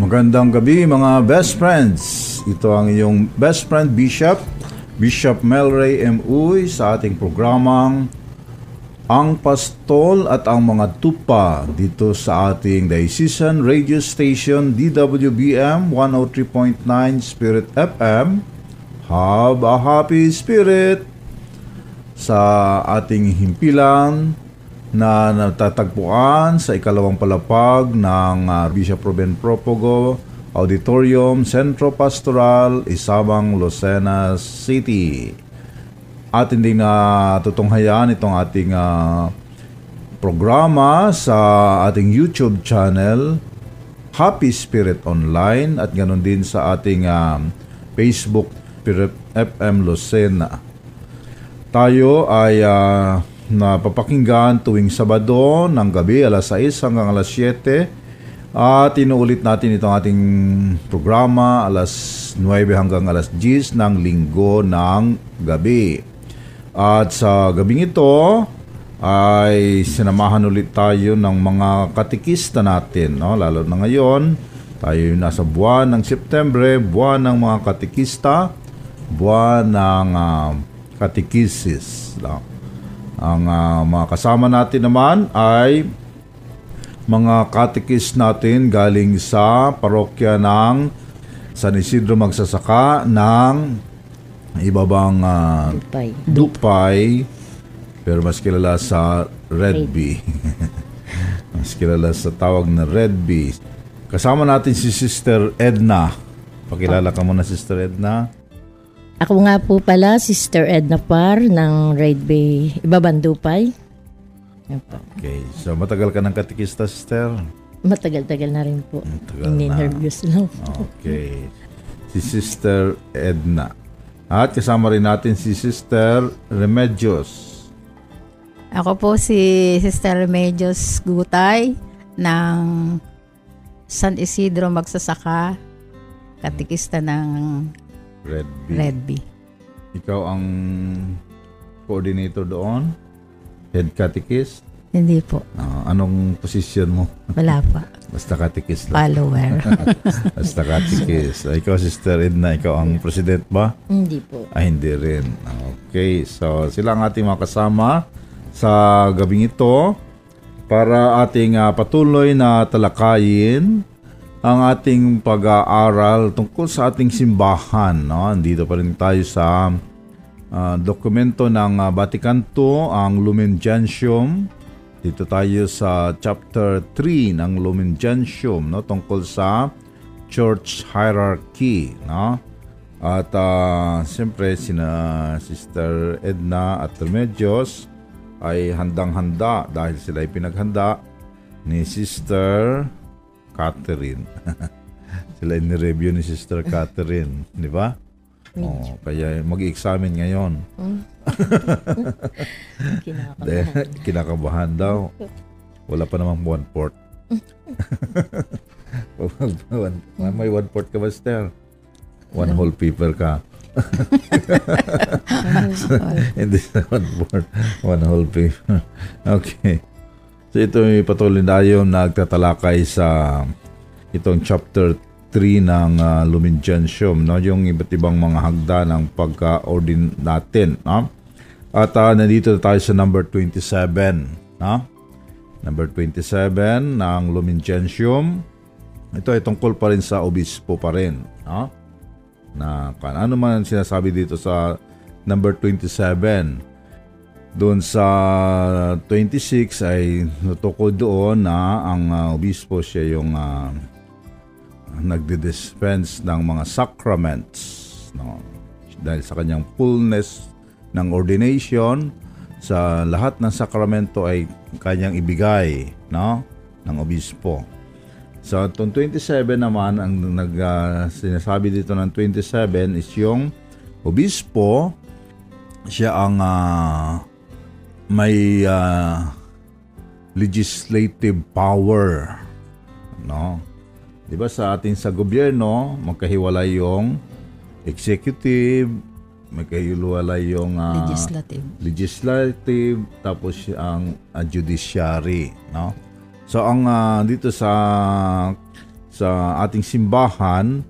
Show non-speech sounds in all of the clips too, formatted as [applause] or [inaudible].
Magandang gabi mga best friends. Ito ang iyong best friend Bishop, Bishop Melray M. Uy sa ating programang Ang Pastol at ang mga tupa dito sa ating diocesan radio station DWBM 103.9 Spirit FM. Have a happy spirit sa ating himpilan na natatagpuan sa ikalawang palapag ng uh, Bishop Ruben Propogo Auditorium Centro Pastoral, Isabang, Lucena City. Atin din na tutunghayan itong ating uh, programa sa ating YouTube channel Happy Spirit Online at ganoon din sa ating uh, Facebook Spirit FM Lucena. Tayo ay uh, na papakinggan tuwing Sabado ng gabi alas 6 hanggang alas 7 at inuulit natin itong ating programa alas 9 hanggang alas 10 ng linggo ng gabi. At sa gabing ito ay sinamahan ulit tayo ng mga katikista natin. No? Lalo na ngayon, tayo nasa buwan ng September, buwan ng mga katikista, buwan ng uh, katikisis. No? Ang uh, mga kasama natin naman ay mga katikis natin galing sa parokya ng San Isidro Magsasaka ng ibabang uh, Dupay. Dupay pero mas kilala sa Red Bee. [laughs] mas kilala sa tawag na Red Bee. Kasama natin si Sister Edna. Pakilala ka muna Sister Edna. Ako nga po pala, Sister Edna Par ng Red Bay, Ibabandupay. Okay. So matagal ka ng katikista, Sister? Matagal-tagal na rin po. Matagal na. nervous lang. Okay. Si Sister Edna. At kasama rin natin si Sister Remedios. Ako po si Sister Remedios Gutay ng San Isidro Magsasaka, katikista ng Red Bee. Red Bee. Ikaw ang coordinator doon? Head catechist? Hindi po, Ah, anong position mo? wala pa. [laughs] Basta catechist lang. Follower. [laughs] Basta catechist. Ah, ikaw, Sister Edna, ikaw ang president ba? Hindi po. Ay, hindi rin. Okay, so sila ang ating mga kasama sa gabing ito para ating ah, patuloy na talakayin ang ating pag-aaral tungkol sa ating simbahan. No? Andito pa rin tayo sa ah, dokumento ng ah, Vatican II, ang Lumen Gentium. Dito tayo sa chapter 3 ng Lumen Gentium no? tungkol sa church hierarchy. No? At uh, siyempre, sina Sister Edna at Remedios ay handang-handa dahil sila ay pinaghanda ni Sister Catherine. [laughs] sila ay nireview ni Sister Catherine, di ba? Oh, kaya mag-examine ngayon. [laughs] Kinakabahan. Dahil kinakabahan daw. Wala pa namang one port. [laughs] May one port ka ba, Sister? One whole paper ka. Hindi one port. One whole paper. Okay. So ito yung patuloy tayo nagtatalakay sa itong chapter 3 ng uh, Lumen Gentium, no? yung iba't ibang mga hagda ng pagka-ordin natin. No? At uh, nandito na tayo sa number 27. No? Number 27 ng Lumen Gentium. Ito ay tungkol pa rin sa obispo pa rin. No? Na ano man sinasabi dito sa number 27. Doon sa 26 ay natukoy doon na ang uh, obispo siya yung uh, nagdi-dispense ng mga sacraments. No? Dahil sa kanyang fullness ng ordination, sa lahat ng sakramento ay kanyang ibigay no? ng obispo. So, 27 naman, ang nag, uh, sinasabi dito ng 27 is yung obispo, siya ang uh, may uh, legislative power. No? 'Di ba sa ating sa gobyerno, magkahiwalay yung executive, magkahiwalay yung ah, Legislative. legislative tapos ang ah, judiciary, no? So ang ah, dito sa sa ating simbahan,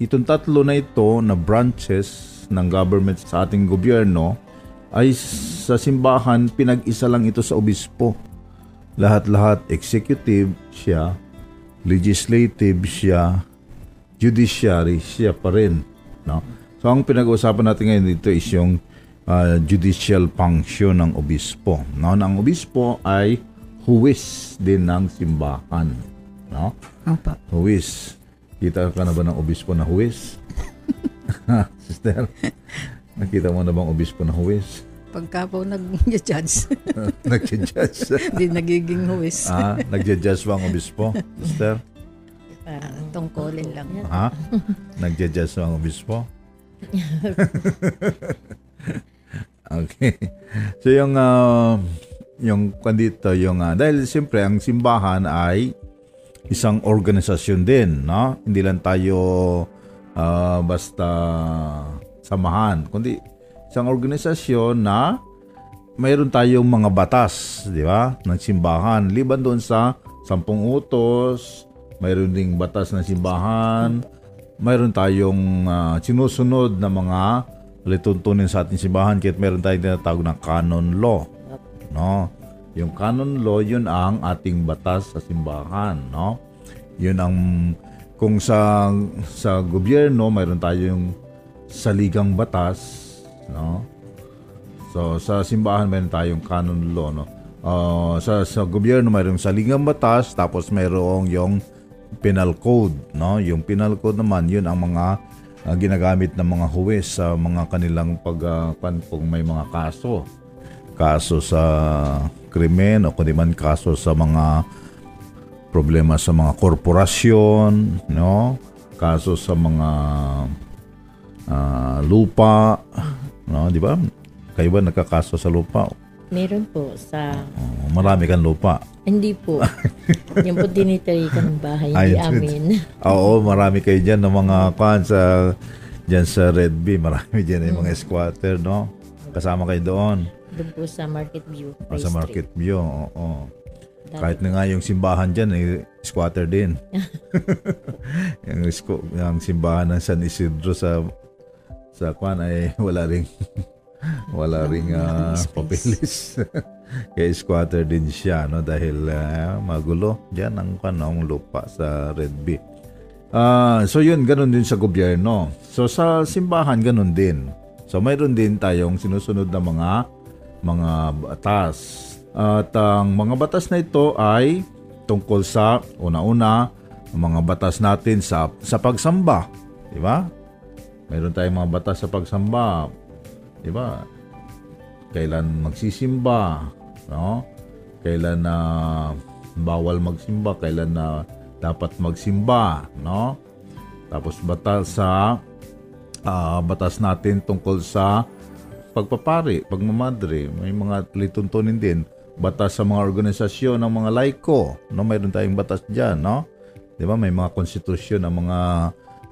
itong tatlo na ito na branches ng government sa ating gobyerno ay sa simbahan pinag-isa lang ito sa obispo. Lahat-lahat executive siya, legislative siya, judiciary siya pa rin. No? So ang pinag-uusapan natin ngayon dito is yung uh, judicial function ng obispo. No? Ang obispo ay huwis din ng simbahan. No? Opo. Huwis. Kita ka na ba ng obispo na huwis? [laughs] [laughs] Sister, nakita mo na bang obispo na huwis? Pagka po nag-judge, [laughs] Nag-judge. di nagiging huwis. ah, nag-judge ba ang obispo? Sister? Parang Tungkulin lang. Ha? Nag-judge ba ang obispo? [laughs] okay. So yung uh, yung kandito yung uh, dahil siyempre ang simbahan ay isang organisasyon din, no? Hindi lang tayo uh, basta samahan, kundi isang organisasyon na mayroon tayong mga batas, di ba? Ng simbahan. Liban doon sa sampung utos, mayroon ding batas ng simbahan, mayroon tayong uh, sinusunod na mga lituntunin sa ating simbahan kahit mayroon tayong tinatawag ng canon law. No? Yung canon law, yun ang ating batas sa simbahan, no? Yun ang kung sa sa gobyerno mayroon tayong saligang batas, no? So sa simbahan mayroon tayong canon law, no? Uh, sa sa gobyerno mayroong saligang batas tapos mayroong yung penal code, no? Yung penal code naman, yun ang mga uh, ginagamit ng mga huwes sa mga kanilang pag uh, kung may mga kaso kaso sa krimen o kundi man kaso sa mga problema sa mga korporasyon, no? Kaso sa mga uh, lupa, no, di ba? Kayo ba nagkakaso sa lupa? meron po sa... Oh, marami kang lupa. Hindi po. [laughs] yung po tinitiri ng bahay, hindi Ay, amin. [laughs] Oo, marami kayo dyan ng mga kan sa dyan sa Red Bee. Marami dyan yung mga squatter, no? Kasama kayo doon. Doon po sa Market View. O, sa High Market Street. View, oo. Dami Kahit na nga yung simbahan dyan, eh, squatter din. [laughs] yung, squ- yung simbahan ng San Isidro sa sa kwan ay [laughs] wala ring [laughs] wala ring space. papeles. [laughs] Kaya squatter din siya no dahil ah, magulo diyan ang kwan ang lupa sa Red Bee. Ah, so yun ganun din sa gobyerno. So sa simbahan ganun din. So mayroon din tayong sinusunod na mga mga batas. At ang mga batas na ito ay tungkol sa una-una mga batas natin sa sa pagsamba, di ba? Mayroon tayong mga batas sa pagsamba, di ba? Kailan magsisimba, no? Kailan na bawal magsimba, kailan na dapat magsimba, no? Tapos batas sa ah, batas natin tungkol sa pagpapari, pagmamadre, may mga lituntunin din. Batas sa mga organisasyon ng mga laiko, no? Mayroon tayong batas diyan, no? 'Di ba? May mga konstitusyon ng mga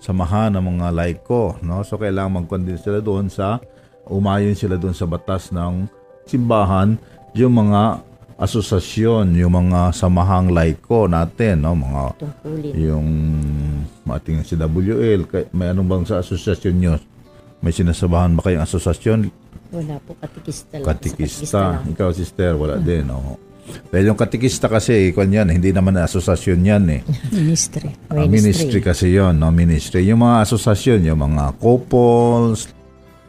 samahan ng mga laiko, no? So kailangan mag sila doon sa umayon sila doon sa batas ng simbahan, yung mga asosasyon, yung mga samahang laiko natin, no? Mga Tungkulin. yung ating CWL, kay- may anong bang sa asosasyon nyo? May sinasabahan ba kayong asosasyon? Wala po, katikista lang. Sa Katikista. lang. Ikaw, sister, wala din. Oo. Dahil yung katikista kasi, kung yan, hindi naman asosasyon yan eh. [laughs] Ministry. Ah, ministry kasi yon no? Ministry. Yung mga asosasyon, yung mga couples,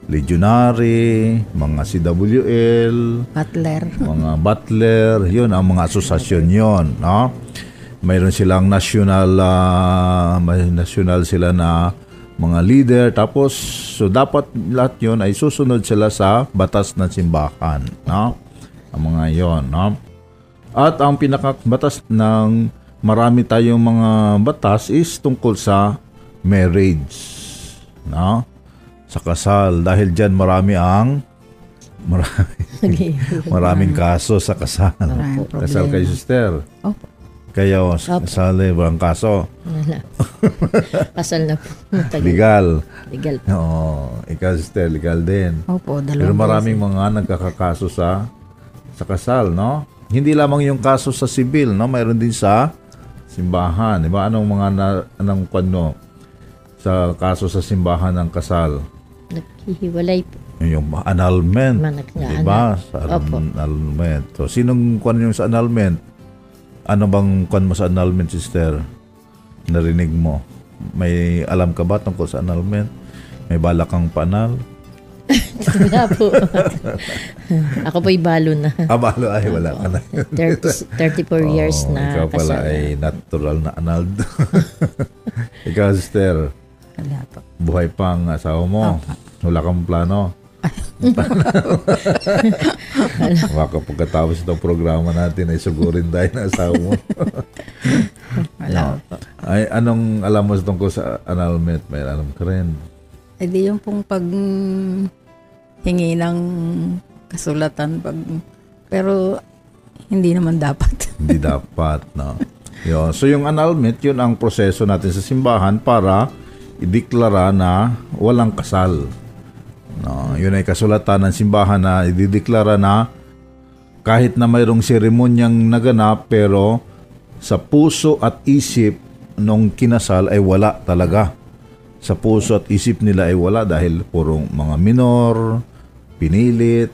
legionary, mga CWL, Butler. mga butler, yun ang mga asosasyon yon, no? Mayroon silang national ah, may national sila na mga leader tapos so dapat lahat yon ay susunod sila sa batas ng simbahan, no? Ang mga yon, no? At ang pinakabatas ng marami tayong mga batas is tungkol sa marriage, no? Sa kasal dahil diyan marami ang marami. [laughs] Maraming kaso sa kasal. Maraming Kasal kay sister. Opo. Kayo, Opo. kasal eh, walang kaso. Wala. [laughs] Kasal na po. Legal. Legal. Oo, ikaw sister, legal din. Opo, dalawang Pero maraming mga nagkakakaso sa sa kasal, no? Hindi lamang yung kaso sa civil, no? Mayroon din sa simbahan. Di ba? Anong mga na, anong kwano sa kaso sa simbahan ng kasal? Naghihiwalay po. Yung annulment. Di ba? Sa annulment. So, sinong kwan yung sa annulment? Ano bang kwan mo sa annulment, sister? Narinig mo? May alam ka ba tungkol sa annulment? May balak kang panal? Wala po. [laughs] Ako po'y balo na. Abalo ay wala ka na. 30, 34 [laughs] years Oo, na Ikaw pala kasal. ay natural na annulled. [laughs] ikaw, sister, Wala po. buhay pang asawa mo. Wala kang plano. Baka pagkatapos itong programa natin ay sugurin tayo ng asawa mo. Wala po. ay, anong alam mo tungkol sa annulment? May alam ka rin. Eh di yung pong pag hingi ng kasulatan pag pero hindi naman dapat. [laughs] Hindi dapat, no? Yun. So yung annulment, yun ang proseso natin sa simbahan para ideklara na walang kasal. No, yun ay kasulatan ng simbahan na idideklara na kahit na mayroong seremonyang naganap pero sa puso at isip nung kinasal ay wala talaga. Sa puso at isip nila ay wala dahil purong mga minor, pinilit,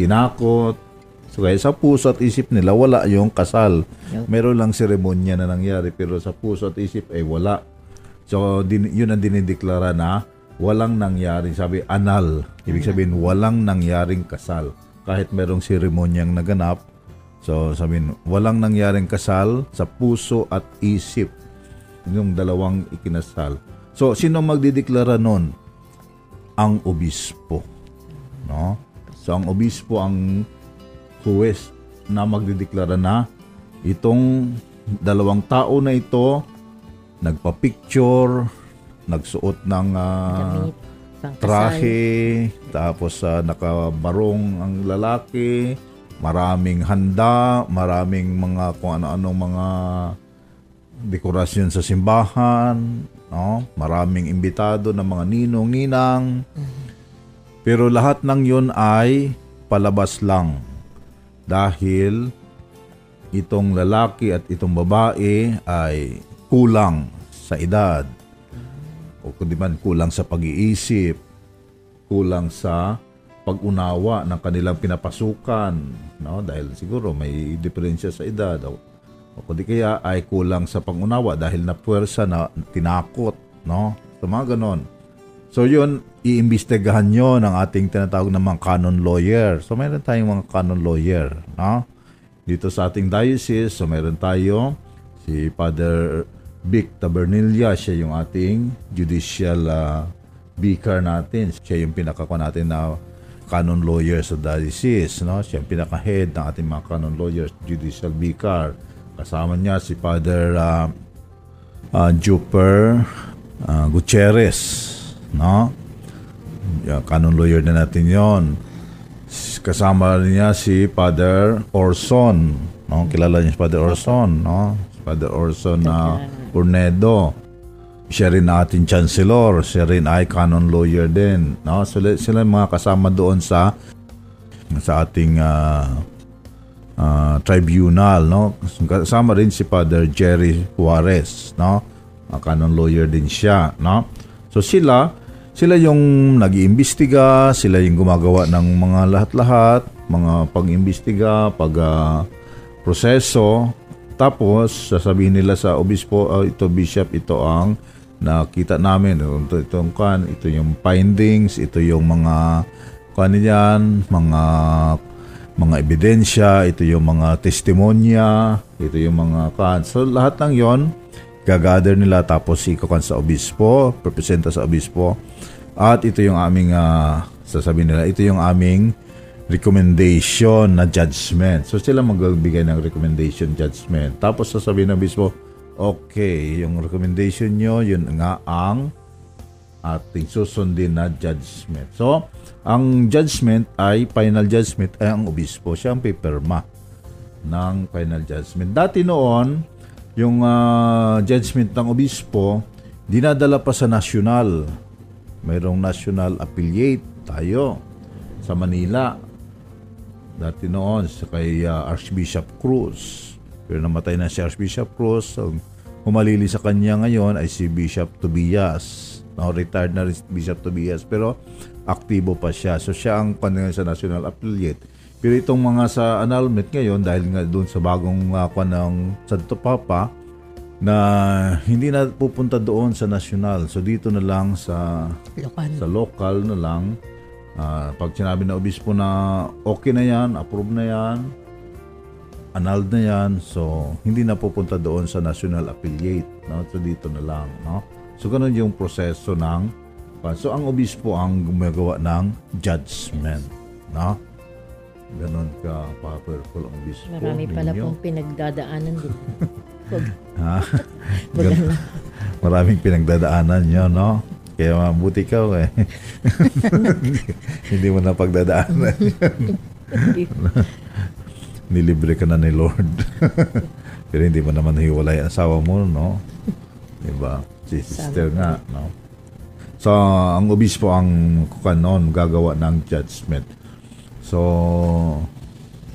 tinakot. So kaya sa puso at isip nila wala yung kasal. Meron lang seremonya na nangyari pero sa puso at isip ay wala. So din, yun ang dinideklara na walang nangyari. Sabi anal. Ibig sabihin walang nangyaring kasal. Kahit merong seremonyang naganap. So sabihin walang nangyaring kasal sa puso at isip yung dalawang ikinasal. So sino magdideklara nun? Ang obispo. No? So ang obispo ang huwes na magdideklara na itong dalawang tao na ito nagpa-picture, nagsuot ng pangkasal. trahe, tapos sa nakabarong ang lalaki, maraming handa, maraming mga kung ano-anong mga dekorasyon sa simbahan, no? Maraming imbitado ng mga ninong-ninang. Pero lahat ng 'yon ay palabas lang dahil itong lalaki at itong babae ay kulang sa edad o kundi man kulang sa pag-iisip, kulang sa pag-unawa ng kanilang pinapasukan, no? Dahil siguro may diferensya sa edad o, o kundi kaya ay kulang sa pag-unawa dahil na puwersa na tinakot, no? So mga ganon. So yun, iimbestigahan nyo ng ating tinatawag na mga canon lawyer. So mayroon tayong mga canon lawyer, no? Dito sa ating diocese, so mayroon tayo si Father Vic Tabernilla, siya yung ating judicial uh, vicar natin. Siya yung pinakakuha natin na canon lawyer sa diocese, no? Siya yung pinaka-head ng ating mga canon lawyers, judicial vicar. Kasama niya si Father uh, uh, Juper uh, Gutierrez, no? Yeah, canon lawyer na natin yon. Kasama niya si Father Orson, no? Kilala niya si Father Orson, no? Si Father Orson na Urnedo. Siya rin ating chancellor, siya rin ay canon lawyer din, no? Sila, sila mga kasama doon sa sa ating ah, ah, tribunal, no? Kasama rin si Father Jerry Juarez, no? Ah, canon lawyer din siya, no? So sila, sila yung nag-iimbestiga, sila yung gumagawa ng mga lahat-lahat, mga pag-imbestiga, pag ah, proseso. Tapos, sasabihin nila sa obispo, "Ah, ito bishop, ito ang nakita namin. Ito, itong kan, ito yung findings, ito yung mga kan yan, mga mga ebidensya, ito yung mga testimonya, ito yung mga kan. So, lahat ng yon gagather nila tapos ikukan sa obispo, representa sa obispo. At ito yung aming, ah, sasabihin nila, ito yung aming recommendation na judgment. So sila magbibigay ng recommendation judgment. Tapos sasabihin ng obispo, okay, yung recommendation nyo, yun nga ang ating susundin na judgment. So, ang judgment ay, final judgment ay ang obispo. Siya ang pipirma ng final judgment. Dati noon, yung ah, judgment ng obispo, dinadala pa sa national. Mayroong national affiliate tayo sa Manila. Dati noon sa kay ah, Archbishop Cruz. Pero namatay na si Archbishop Cruz. So, humalili sa kanya ngayon ay si Bishop Tobias. No, retired na Bishop Tobias pero aktibo pa siya. So siya ang kanina sa national affiliate. Pero itong mga sa annulment ngayon dahil nga doon sa bagong uh, kwan ng Santo Papa na hindi na pupunta doon sa national. So dito na lang sa Lokal. sa local na lang. Ah, pag sinabi na obispo na okay na yan, approve na yan, annulled na yan, so hindi na pupunta doon sa national affiliate. No? So dito na lang. No? So ganun yung proseso ng So ang obispo ang gumagawa ng judgment. No? Ganun ka powerful ang obispo. Marami pala ninyo. pong pinagdadaanan din. [laughs] Ha? Maraming pinagdadaanan nyo, no? Kaya mabuti ka eh. [laughs] Hindi mo na pagdadaanan. [laughs] Nilibre ka na ni Lord. Pero hindi mo naman hiwalay asawa mo, no? Diba? Si sister nga, no? So, ang obispo ang kanon gagawa ng judgment. So,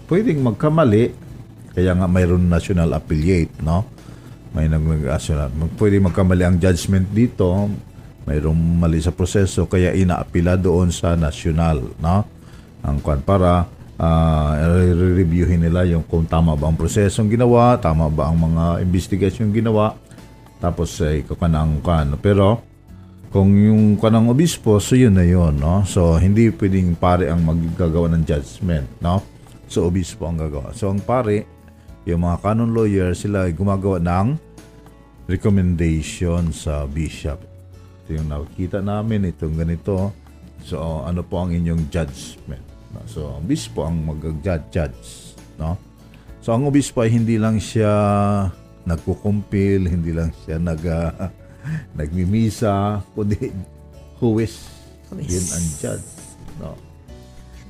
pwedeng magkamali, kaya nga mayroon national affiliate, no? May nag-national. Pwede magkamali ang judgment dito, mayroong mali sa proseso, kaya inaapila doon sa national, no? Ang kwan para ah, re-reviewin nila yung kung tama ba ang prosesong ginawa, tama ba ang mga investigation ginawa, tapos ay uh, ang kan. Pero kung yung kanang obispo, so yun na yun, no? So, hindi pwedeng pare ang maggagawa ng judgment, no? So, obispo ang gagawa. So, ang pare, yung mga canon lawyer, sila gumagawa ng recommendation sa bishop. Ito yung nakikita namin, itong ganito. So, ano po ang inyong judgment? So, ang obispo ang mag-judge, no? So, ang obispo ay hindi lang siya nagkukumpil, hindi lang siya nag, ah, [laughs] nagmimisa, kundi huwis. Huwis. Yun ang judge. No?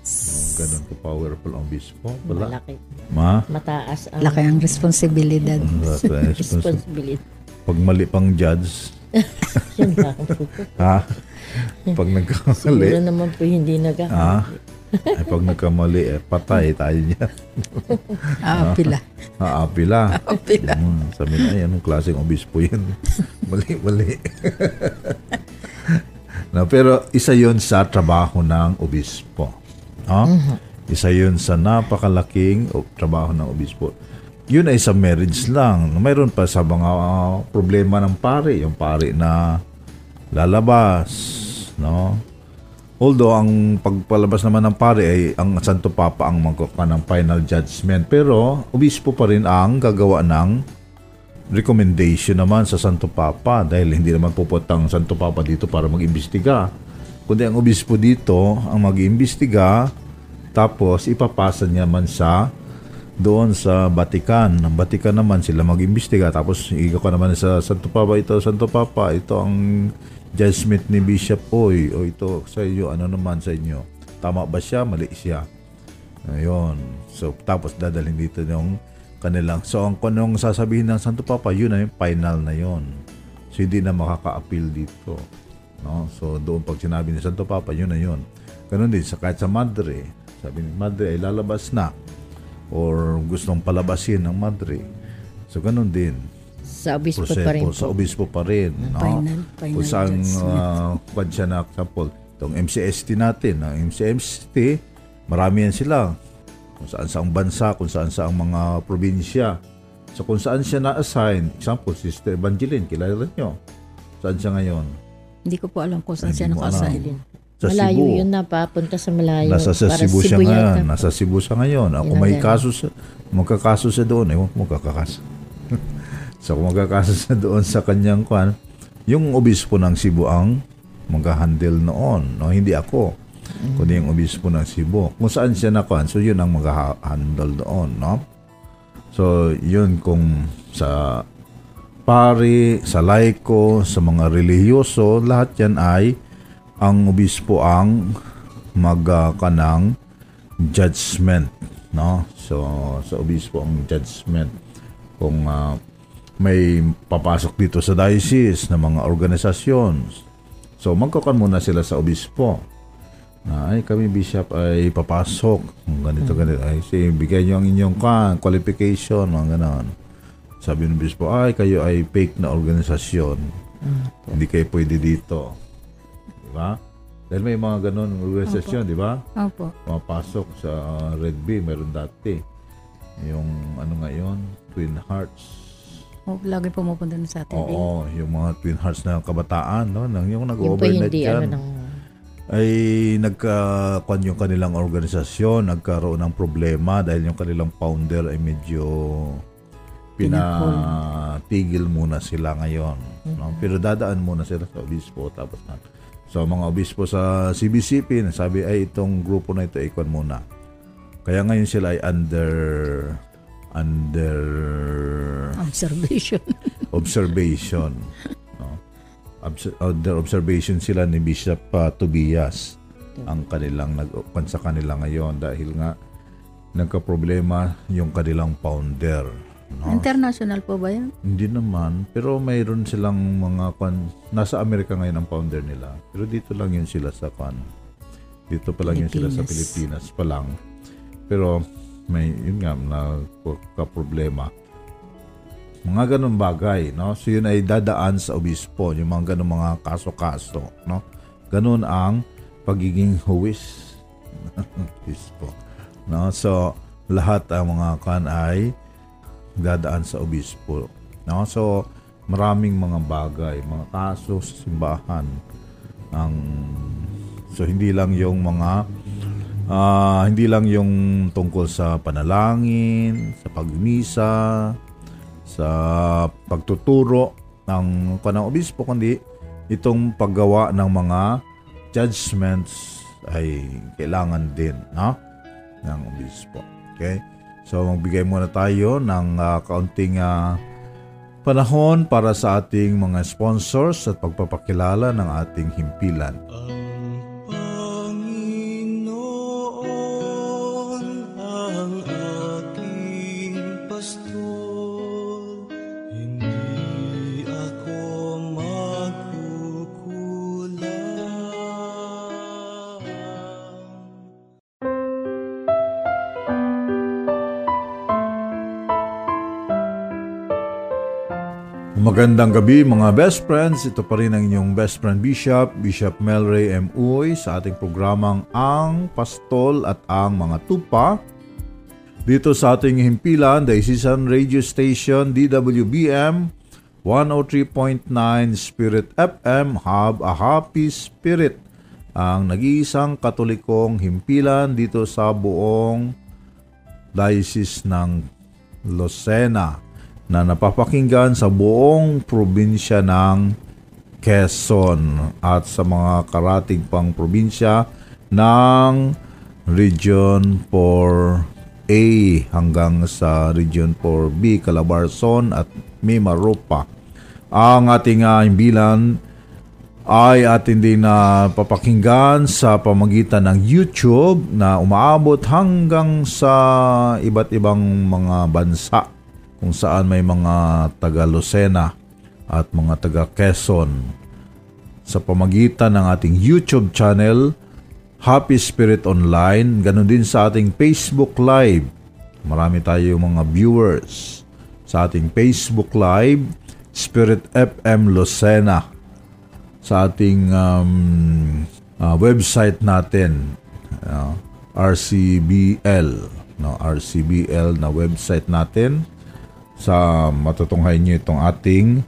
So, ganun ko powerful ang obispo. Wala. Malaki. Ma? Mataas ang Laki ang responsibilidad. responsibility. Pag mali pang judge, [laughs] Yun lang. ha? Pag Siguro nagkamali, naman po hindi ha? Ay, pag nagkamali, eh, patay tayo niya. [laughs] Ah, pila. Haapila. Haapila. Hmm, sabi na, yan, anong klaseng obispo yan? [laughs] mali, mali. [laughs] no, pero isa yon sa trabaho ng obispo. No? Isa yon sa napakalaking trabaho ng obispo. Yun ay sa marriage lang. Mayroon pa sa mga ah, problema ng pare. Yung pare na lalabas. No? Although ang pagpalabas naman ng pare ay ang Santo Papa ang magkaka ng final judgment. Pero obispo pa rin ang gagawa ng recommendation naman sa Santo Papa dahil hindi naman pupunta ang Santo Papa dito para mag-imbestiga. Kundi ang obispo dito ang mag-imbestiga tapos ipapasa niya man sa doon sa Vatican. Ang Vatican naman sila mag-imbestiga tapos iga ka naman sa Santo Papa ito, Santo Papa, ito ang judgment ni Bishop Oy o ito sa inyo, ano naman sa inyo. Tama ba siya? Mali siya. Ayun. So, tapos dadalhin dito yung kanilang. So, ang kanong sasabihin ng Santo Papa, yun na yung final na yun. So, hindi na makaka-appeal dito. No? So, doon pag sinabi ni Santo Papa, yun na yun. Ganun din, sa, kahit sa Madre, sabi ni Madre ay lalabas na or gustong palabasin ng Madre. So, ganun din Sa obispo pa rin proseso sa po. obispo pa rin. No? Final, final Kung saan, uh, kwan siya na example, itong MCST natin, ang MCST, marami yan sila. Kung saan saang bansa, kung saan saang mga probinsya. So kung saan siya na-assign, example, Sister Evangeline, kilala nyo. Saan siya ngayon? Hindi ko po alam kung saan Hindi siya nakasign. Sa malayo Cebu. yun na, papunta sa malayo. Nasa sa Cebu siya ngayon. po. Nasa Cebu siya ngayon. Ako ang may kaso siya. Magkakaso siya doon. Ewan ko magkakaso. So kung magkakaso siya doon sa kanyang kwan, yung obispo ng Cebu ang mag-handle noon. No? Hindi ako. Kundi yung obispo ng Cebu. Kung saan siya na kwan, so yun ang mag-handle doon. No? So yun kung sa pari, sa laiko, sa mga relihiyoso, lahat yan ay ang obispo ang magkanang judgment no so sa obispo ang judgment kung ah, may papasok dito sa diocese na mga organisasyon so magkakan muna sila sa obispo na ay kami bishop ay papasok ganito ganito ay si bigay niyo ang inyong kan qualification mga ganon Sabi ng bispo, ay kayo ay fake na organisasyon. Hindi kayo pwede dito. Di ba? Dahil may mga ganun organisasyon, di ba? Opo. Pumapasok sa uh, Red Bee, meron dati. Yung ano ngayon, Twin Hearts. O, lagi pumupunta na sa atin. Oo, yung mga Twin Hearts na kabataan, no? Nang yung Yung nag-overnight hindi, dyan, ano, ng, ay nagkakuan yung kanilang organisasyon, nagkaroon ng problema dahil yung kanilang founder ay medyo pinatigil muna sila ngayon. No? Pero dadaan muna sila sa obispo tapos na. So mga obispo sa CBCP nasabi ay itong grupo na ito ikon muna. Kaya ngayon sila ay under under Observation. [laughs] observation. no? Obs- under observation sila ni Bishop uh, Tobias ang kanilang nag sa kanila ngayon dahil nga nagka-problema yung kanilang founder. No? International po ba yan? Hindi naman, pero mayroon silang mga kwan, nasa Amerika ngayon ang founder nila. Pero dito lang yun sila sa kwan. Dito pa lang yun sila sa Pilipinas pa lang. Pero may yun nga na problema mga ganun bagay, no? So yun ay dadaan sa obispo, yung mga ganun mga kaso-kaso, no? Ganun ang pagiging huwis [laughs] obispo. No? So lahat ang mga kan ay dadaan sa obispo. No? So maraming mga bagay, mga kaso sa simbahan ang so hindi lang yung mga ah, hindi lang yung tungkol sa panalangin, sa pagmisa, sa pagtuturo ng kanang obispo kundi itong paggawa ng mga judgments ay kailangan din no ng obispo. Okay? So magbigay muna tayo ng ah, kaunting ah, panahon para sa ating mga sponsors at pagpapakilala ng ating himpilan. Panginoon Magandang gabi mga best friends. Ito pa rin ang inyong best friend Bishop, Bishop Melray M. Uy sa ating programang Ang Pastol at Ang Mga Tupa. Dito sa ating himpilan, Diocesan Radio Station DWBM 103.9 Spirit FM Have a Happy Spirit ang nag-iisang katolikong himpilan dito sa buong Diocese ng Lucena na napapakinggan sa buong probinsya ng Quezon at sa mga karating pang probinsya ng Region 4A hanggang sa Region 4B, Calabarzon at Mimaropa. Ang ating uh, imbilan ay atin din na papakinggan sa pamagitan ng YouTube na umaabot hanggang sa iba't ibang mga bansa kung saan may mga taga Lucena at mga taga Quezon sa pamagitan ng ating YouTube channel Happy Spirit Online, ganun din sa ating Facebook Live. Marami tayong mga viewers sa ating Facebook Live, Spirit FM Lucena. Sa ating um, uh, website natin uh, RCBL no RCBL na website natin sa matutunghay niyo itong ating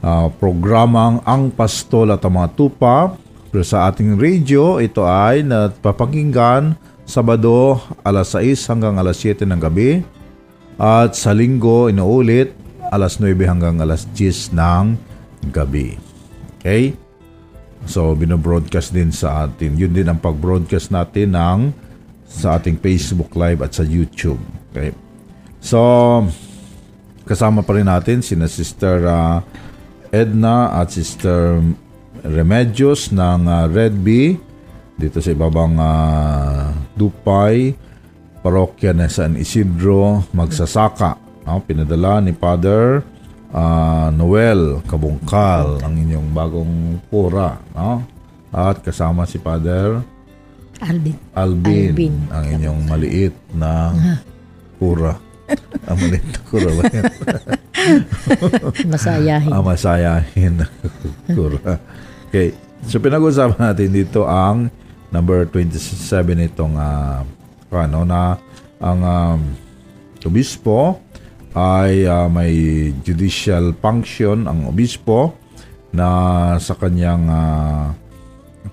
uh, programang Ang Pastol at ang mga Tupa pero sa ating radio ito ay napapakinggan Sabado alas 6 hanggang alas 7 ng gabi at sa linggo inuulit alas 9 hanggang alas 10 ng gabi. Okay? So, binobroadcast din sa atin. Yun din ang pag-broadcast natin ng sa ating Facebook Live at sa YouTube. Okay? So, kasama pa rin natin sina Sister ah, Edna at Sister Remedios ng ah, Red Bee dito sa ibabang ah, Dupay, parokya na San Isidro, Magsasaka. No? Pinadala ni Father ah, Noel Kabungkal ang inyong bagong pura. No? At kasama si Father Alvin. Alvin, Alvin. ang inyong maliit na pura. Ang maliit na pura ba yan? [laughs] Masayahin. Ah, masayahin. Kura. okay. So pinag-usapan natin dito ang number 27 itong ah, ano na ang um, obispo ay ah, may judicial function ang obispo na sa kanyang ah,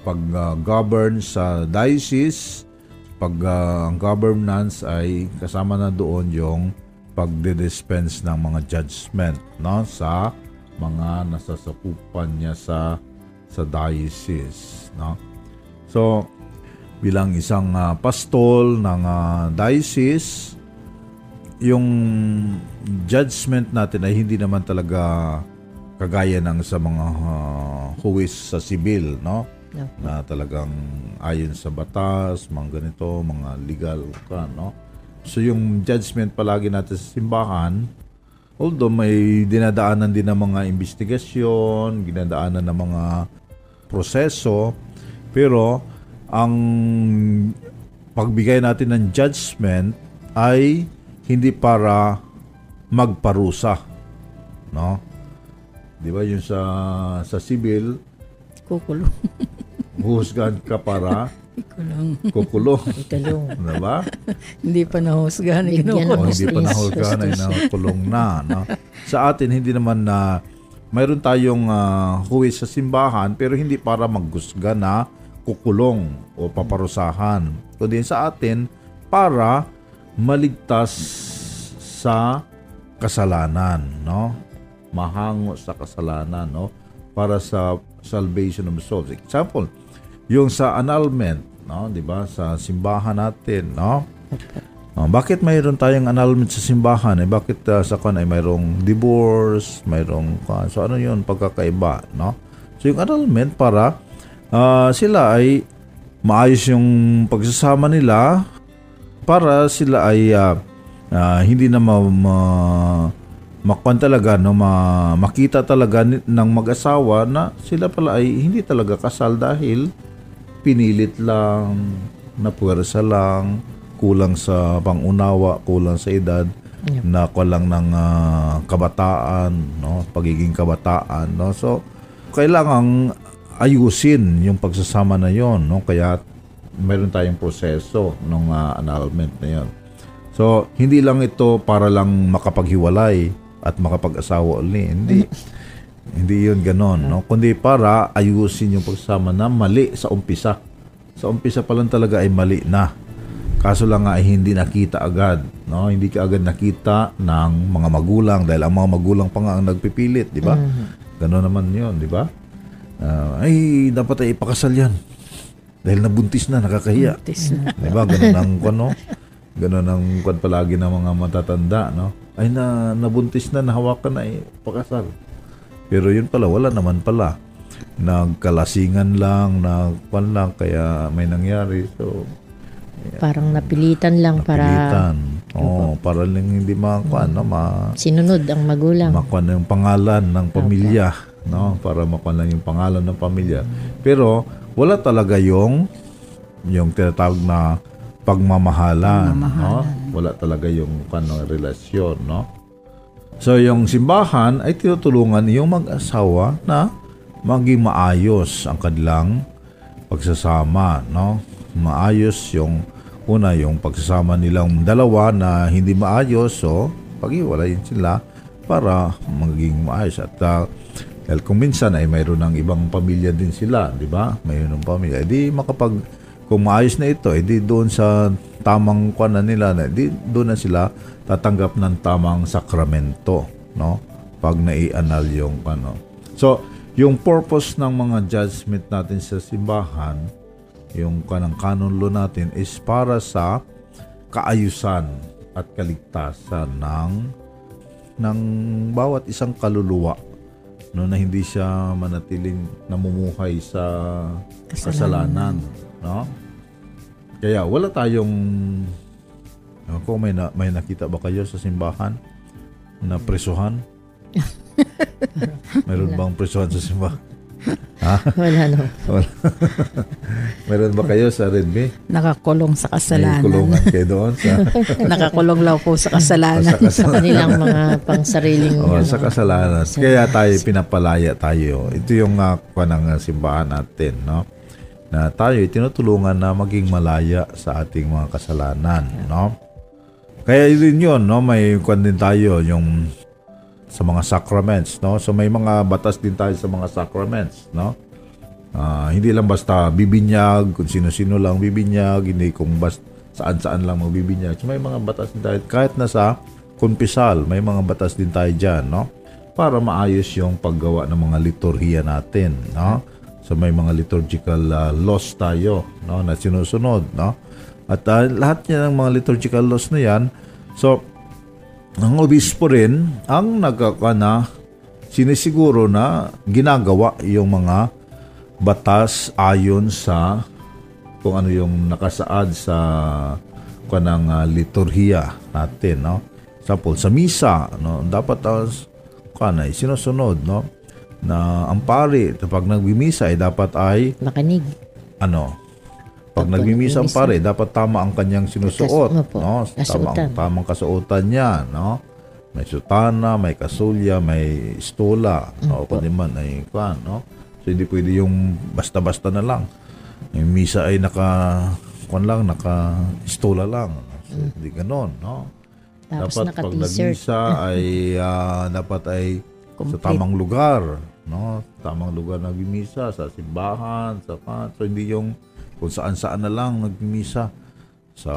pag-govern sa diocese pag ah, ang governance ay kasama na doon yung pagde-dispense ng mga judgment no sa mga nasasakupan niya sa sa diocese no? So bilang isang ah, pastol ng ah, diocese yung judgment natin ay hindi naman talaga kagaya ng sa mga ah, huwis sa sibil no No. na talagang ayon sa batas, mga ganito, mga legal ka, no? So yung judgment palagi natin sa simbahan, although may dinadaanan din ng mga investigasyon, dinadaanan ng mga proseso, pero ang pagbigay natin ng judgment ay hindi para magparusa, no? 'Di ba yung sa sa civil, Kukulong. [laughs] huhusgahan ka para Kukulong. kukulong. Ikalong. Diba? Hindi pa nahusgahan. Bigyan O Kinukulong. hindi pa Justice, nahulgahan ay nakulong na. No? Sa atin, hindi naman na mayroon tayong ah, huwis sa simbahan pero hindi para maggusga na kukulong o paparusahan. Kundi sa atin, para maligtas sa kasalanan, no? Mahango sa kasalanan, no? Para sa salvation of souls. Example, yung sa annulment, no, 'di ba? Sa simbahan natin, no? Ah, bakit mayroon tayong annulment sa simbahan? Eh bakit ah, sa kan ay mayroong divorce, mayroong ah, so ano 'yun pagkakaiba, no? So yung annulment para ah, sila ay maayos yung pagsasama nila para sila ay ah, ah, hindi na ma, ma makuan talaga no? Ma, makita talaga ng mag-asawa na sila pala ay hindi talaga kasal dahil pinilit lang napuwersa lang kulang sa pangunawa kulang sa edad na lang ng ah, kabataan no? Pagiging kabataan no? So kailangang ayusin yung pagsasama na yon no? Kaya meron tayong proseso ng ah, annulment na yon so hindi lang ito para lang makapaghiwalay at makapag-asawa uli. Hindi hindi yun ganon no? Kundi para ayusin yung pagsasama na mali sa umpisa. Sa umpisa pa lang talaga ay mali na. Kaso lang nga ay hindi nakita agad no? Hindi ka agad nakita ng mga magulang dahil ang mga magulang pa nga ang nagpipilit di ba? Ganon naman yun di ba? Ah, ay dapat ay ipakasal yan. Dahil nabuntis na nakakahiya. Tis na. Di ba? Ganun ang ano, ganun ang kwan palagi ng mga matatanda, no? Ay na nabuntis na, nahawakan na eh, pakasal. Pero yun pala, wala naman pala. Nagkalasingan lang, nagkwan lang, kaya may nangyari. So, Parang napilitan lang para pilitan. Oo, para lang hindi makakwan, no? Ma, sinunod ang magulang. makuha na yung pangalan ng pamilya, no? Para makuha lang yung pangalan ng pamilya. Pero wala talaga yung yung tinatawag na pagmamahalan, no? Wala talaga yung kano relasyon, no? So yung simbahan ay tinutulungan yung mag-asawa na maging maayos ang kanilang pagsasama, no? Maayos yung una yung pagsasama nilang dalawa na hindi maayos, so paghiwalayin sila para maging maayos at ah, dahil kung minsan ay mayroon ng ibang pamilya din sila, di ba? Mayroon ng pamilya. Di makapag kung maayos na ito, edi doon sa tamang kuan na nila, na di doon na sila tatanggap ng tamang sakramento, no? Pag naianal yung ano. So, yung purpose ng mga judgment natin sa simbahan, yung kanang canon law natin is para sa kaayusan at kaligtasan ng ng bawat isang kaluluwa no na hindi siya manatiling namumuhay sa kasalanan, no kaya wala tayong ako may na, may nakita ba kayo sa simbahan na presuhan [laughs] Mayroon bang presuhan sa simbahan Wala no. Wala. [laughs] Meron ba kayo sa Red Bay? Nakakulong sa May kasalanan. kulungan kayo doon sa [laughs] Nakakulong lang po sa kasalanan. sa Sa kanilang mga pangsariling Oh, ano, sa kasalanan. Kaya tayo pinapalaya tayo. Ito yung uh, ng uh, simbahan natin, no? Na tayo tinutulungan na maging malaya sa ating mga kasalanan, no? Kaya yun yun, no? May kwan din tayo yung sa mga sacraments, no? So may mga batas din tayo sa mga sacraments, no? Ah, hindi lang basta bibinyag, kung sino-sino lang bibinyag, hindi kung basta saan-saan lang magbibinyag. So may mga batas din tayo. Kahit na sa kumpisal, may mga batas din tayo dyan, no? Para maayos yung paggawa ng mga liturhiya natin, no? So may mga liturgical ah, laws tayo, no? Na sinusunod, no? At ah, lahat niya ng mga liturgical laws na yan, so ang obispo rin ang nagkakana sinisiguro na ginagawa yung mga batas ayon sa kung ano yung nakasaad sa kanang uh, liturhiya natin no Example, sa misa no dapat uh, kanay sinusunod no na ang pari kapag nagbimisa ay dapat ay makinig. ano? Pag nagmimisa ang pare dapat tama ang kanyang sinusuot Kas- opo, no? Tama kasuotan. tamang kasuotan niya no? May sutana may kasulya may stola no? Kundi man ay kwan no? So hindi pwede yung basta-basta na lang. Yung misa ay naka kwan lang naka stola lang. So, hindi ganon no? Mm. Tapos dapat pag nagmisa ay ah, dapat ay sa Complete. tamang lugar, no? Tamang lugar nagmimisa sa simbahan, sa pa, so hindi yung kung saan-saan na lang nagmimisa sa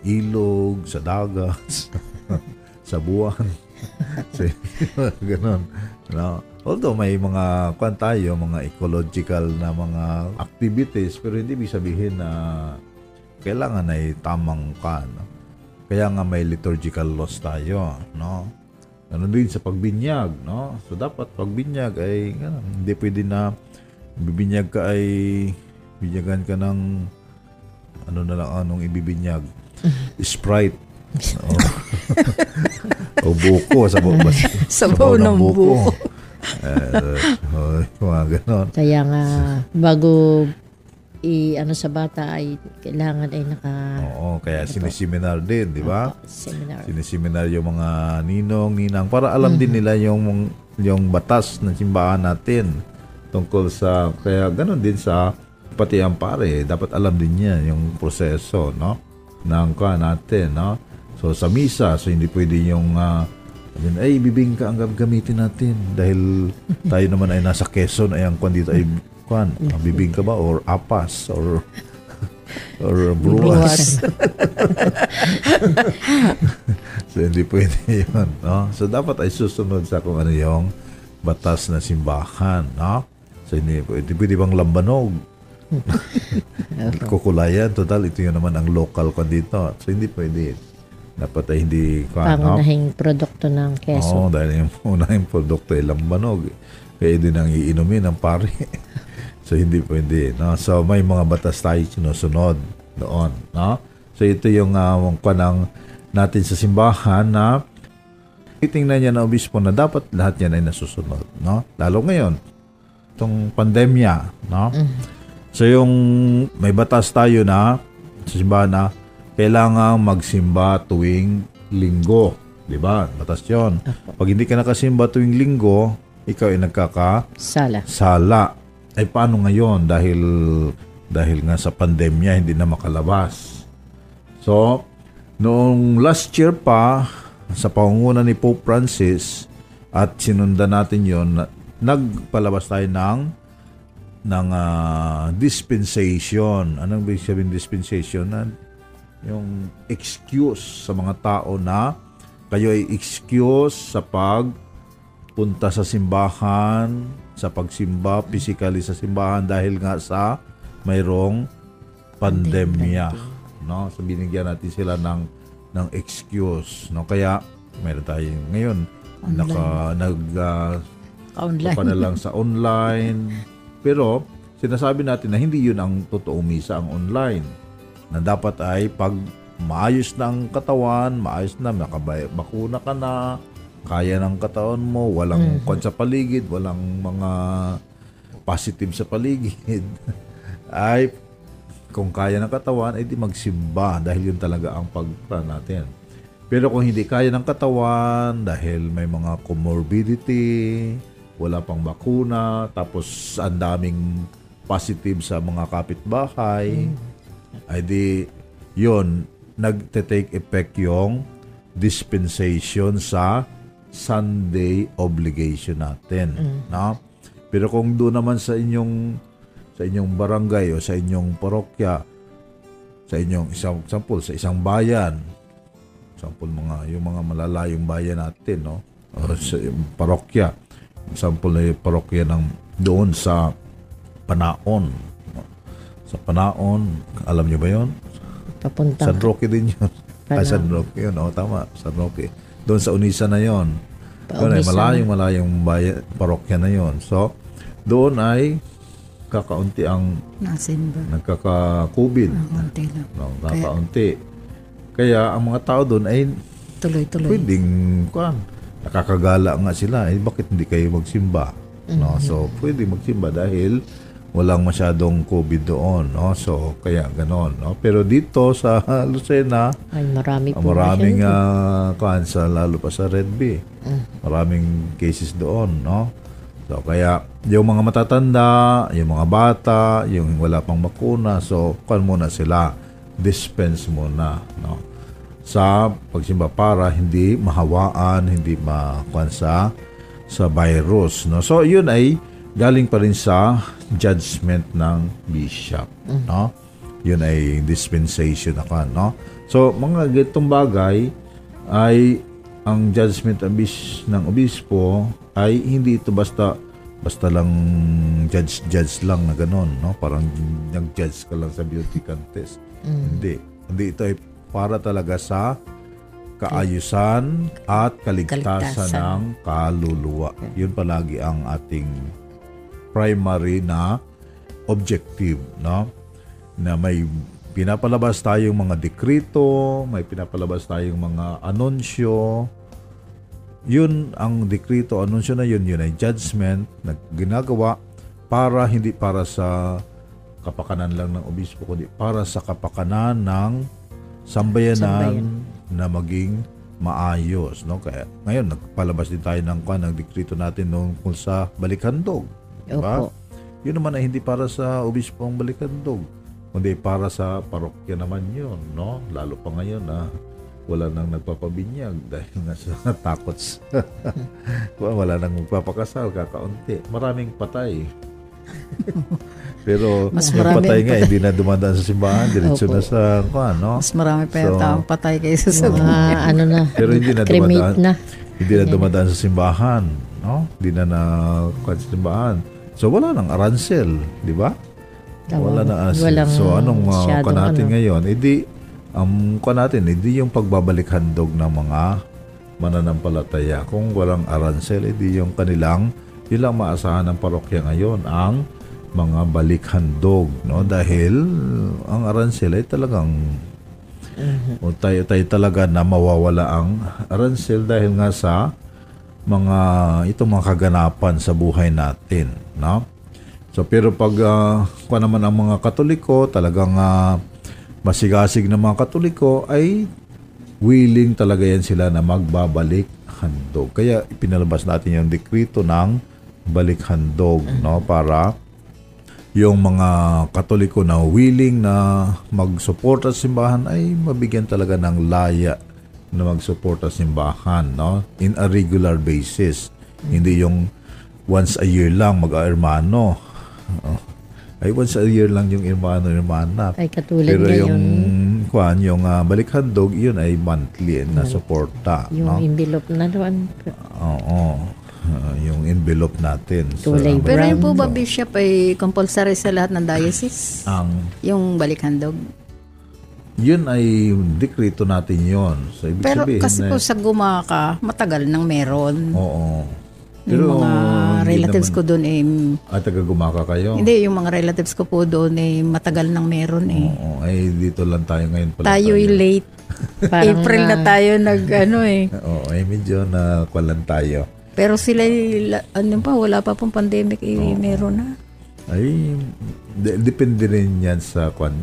ilog, sa dagat, [laughs] sa buwan. [laughs] so, [laughs] ganun. No? Although may mga kwan tayo, mga ecological na mga activities, pero hindi ibig sabihin na kailangan ay tamang kan. No? Kaya nga may liturgical laws tayo, no? Ano din sa pagbinyag, no? So dapat pagbinyag ay ganun, hindi pwede na bibinyag ka ay binyagan ka ng ano na lang anong ibibinyag. Sprite. [laughs] No? o buko sa buko. Sabaw ng buko. eh, oh, mga ganon. Kaya nga bago i ano sa bata ay kailangan ay naka Oo, kaya siniseminar din, di ba? seminar. siniseminar yung mga ninong, ninang para alam din nila yung yung batas ng simbahan natin tungkol sa kaya ganun din sa pati ang pare dapat alam din niya yung proseso no ng ka natin no so sa misa so hindi pwede yung ah, yun, ay bibingka ang gam- gamitin natin dahil tayo naman ay nasa Quezon ay ang kwan dito ay kwan ang bibingka ba or apas or [laughs] or bruwas [laughs] So, hindi pwede yun, no? So, dapat ay susunod sa kung ano yung batas na simbahan, no? So, hindi pwede, pwede bang lambanog? [laughs] Kukulayan, total, ito yun naman ang local ko dito. So, hindi pwede. Dapat ay hindi? Pangunahing produkto ng Oo, Quezon. dahil yung unahing produkto ay lambanog. Kaya din ang iinumin ng pare. So, hindi pwede, no? So, may mga batas tayo sinusunod doon, no? So, ito yung uh, kanang natin sa simbahan na titingnan niya na obispo na dapat lahat yan ay nasusunod, no? Lalo ngayon, itong pandemya, no? So, yung may batas tayo na sa simbahan na kailangan magsimba tuwing linggo. Di ba? Batas yun. Pag hindi ka nakasimba tuwing linggo, ikaw ay nagkakasala. Sala. Ay paano ngayon? Dahil, dahil nga sa pandemya, hindi na makalabas. So, noong last year pa, sa pangunguna ni Pope Francis, at sinundan natin yon na- nagpalabas tayo ng ng ah, dispensation. Anong ibig sabihin dispensation? Na yung excuse sa mga tao na kayo ay excuse sa pag punta sa simbahan, sa pagsimba, physically sa simbahan dahil nga sa mayroong pandemya. No? So binigyan natin sila ng ng excuse. No? Kaya meron tayo ngayon naka nag ah, Online. pa na lang sa online. Pero sinasabi natin na hindi yun ang totoong misa ang online. Na dapat ay pag maayos na ang katawan, maayos na, nakabakuna ka na, kaya ng katawan mo, walang kwan sa paligid, walang mga positive sa paligid, [laughs] ay kung kaya ng katawan, ay di magsimba dahil yun talaga ang pagpa natin. Pero kung hindi kaya ng katawan dahil may mga comorbidity, wala pang bakuna, tapos ang daming positive sa mga kapitbahay, ay di yun, nagte-take effect yung dispensation sa Sunday obligation natin. No? Pero kung doon naman sa inyong sa inyong barangay o sa inyong parokya, sa inyong isang example, sa isang bayan, example mga yung mga malalayong bayan natin, no? O sa parokya. Example na yung parokya ng doon sa Panaon. no? Sa Panaon, alam niyo ba 'yon? Papunta. San Roque din yun. [laughs] Ay. San Roque yun. Oo, tama. San Roque. Doon sa Unisa na. Pa- Doon ay malayong malayong bayan, parokya na yun. So, doon ay kakaunti ang Nasimba. nagkaka-COVID. Konti lang. No, kakaunti. Kaya ang mga tao doon ay Tuloy-tuloy. pwedeng kuan nakakagala nga sila eh bakit hindi kayo magsimba no so pwede magsimba dahil walang masyadong covid doon no? So kaya ganon no? Pero dito sa Lucena Ay, marami ah, po. maraming uh, kuan sa lalo pa sa Red Bay. Maraming cases doon no? So kaya yung mga matatanda yung mga bata yung wala pang bakuna so kuan muna sila. Dispense muna no? Sa pagsimba para hindi mahawaan, hindi makuan sa sa virus, no. So yun ay galing pa rin sa judgment ng bishop, no. Yun ay dispensation ako, no. So mga gitong bagay ay ang judgment ng bis- ng obispo ay hindi ito basta basta lang judge judge lang na ganon no parang nag-judge ka lang sa beauty contest hindi hindi ito ay para talaga sa kaayusan at kaligtasan, Kaligtasan. ng kaluluwa. Yun palagi ang ating primary na objective, no? Na may pinapalabas tayong mga dekrito, may pinapalabas tayong mga anunsyo. Yun ang dekrito, anunsyo na yun, yun ay judgment na ginagawa para hindi para sa kapakanan lang ng obispo, kundi para sa kapakanan ng sambayanan na maging maayos, no? Kaya ngayon nagpalabas din tayo ng ng dekrito natin noong kung sa Balikhandog, di ba? Opo. Yun naman ay hindi para sa obispo ang Balikhandog, kundi para sa parokya naman yun, no? Lalo pa ngayon na wala nang nagpapabinyag [laughs] dahil nga sa takot sa [laughs] wala nang magpapakasal kakaunti maraming patay [laughs] pero Mas yung patay nga hindi na dumadaan sa simbahan diretso na sa kuan no Mas marami pa yung So, taong patay kaysa sa Mga ano na. pero hindi na dumadaan na. hindi na dumadaan sa simbahan no? Hindi na na simbahan. So wala nang aransel di ba? Wala na Walang so anong uh, masyadong kuan natin ano. ngayon edi ang kuan natin edi yung pagbabalik handog ng mga mananampalataya. Kung walang aransel edi yung kanilang yun lang maasahan ng parokya ngayon ang mga balik handog no? Dahil ang aransel ay talagang o tayo, tayo talaga na mawawala ang aransel dahil nga sa mga itong mga kaganapan sa buhay natin, no? So pero pag uh, kung naman ang mga Katoliko, talagang ah, masigasig na mga Katoliko ay willing talaga yan sila na magbabalik handog. Kaya ipinalabas natin yung dekrito ng balik handog, no? Para yung mga katoliko na willing na magsuporta sa simbahan ay mabigyan talaga ng laya na magsuporta sa simbahan no in a regular basis hindi yung once a year lang mag-hermano Oh. ay once a year lang yung hermano hermana Ay katulad pero ngayon. yung kwan yung uh, balikthandog yun ay monthly na suporta Yung no envelope na naman. oo Ah, yung envelope natin sa- Kulay Pero yun po ba, Bishop, ay compulsory sa lahat ng diocese? ang Yung balikhandog? Yun ay dekrito natin yon. So, ibig Pero sabihin kasi na, po sa Gumaka, matagal nang meron. Oo. yung mga relatives naman- ko doon eh, Ay, taga-gumaka kayo? hindi, yung mga relatives ko po doon eh, matagal nang meron eh. Oo. Ay, dito lang tayo ngayon pala. Tayo'y late. [laughs] Parang April na na- tayo nag [laughs] ano eh. Oo. Ay, medyo na kwalan tayo. Pero sila, la- ano pa, wala pa pong pandemic eh, meron na. Ay, de- depende rin yan sa kwan.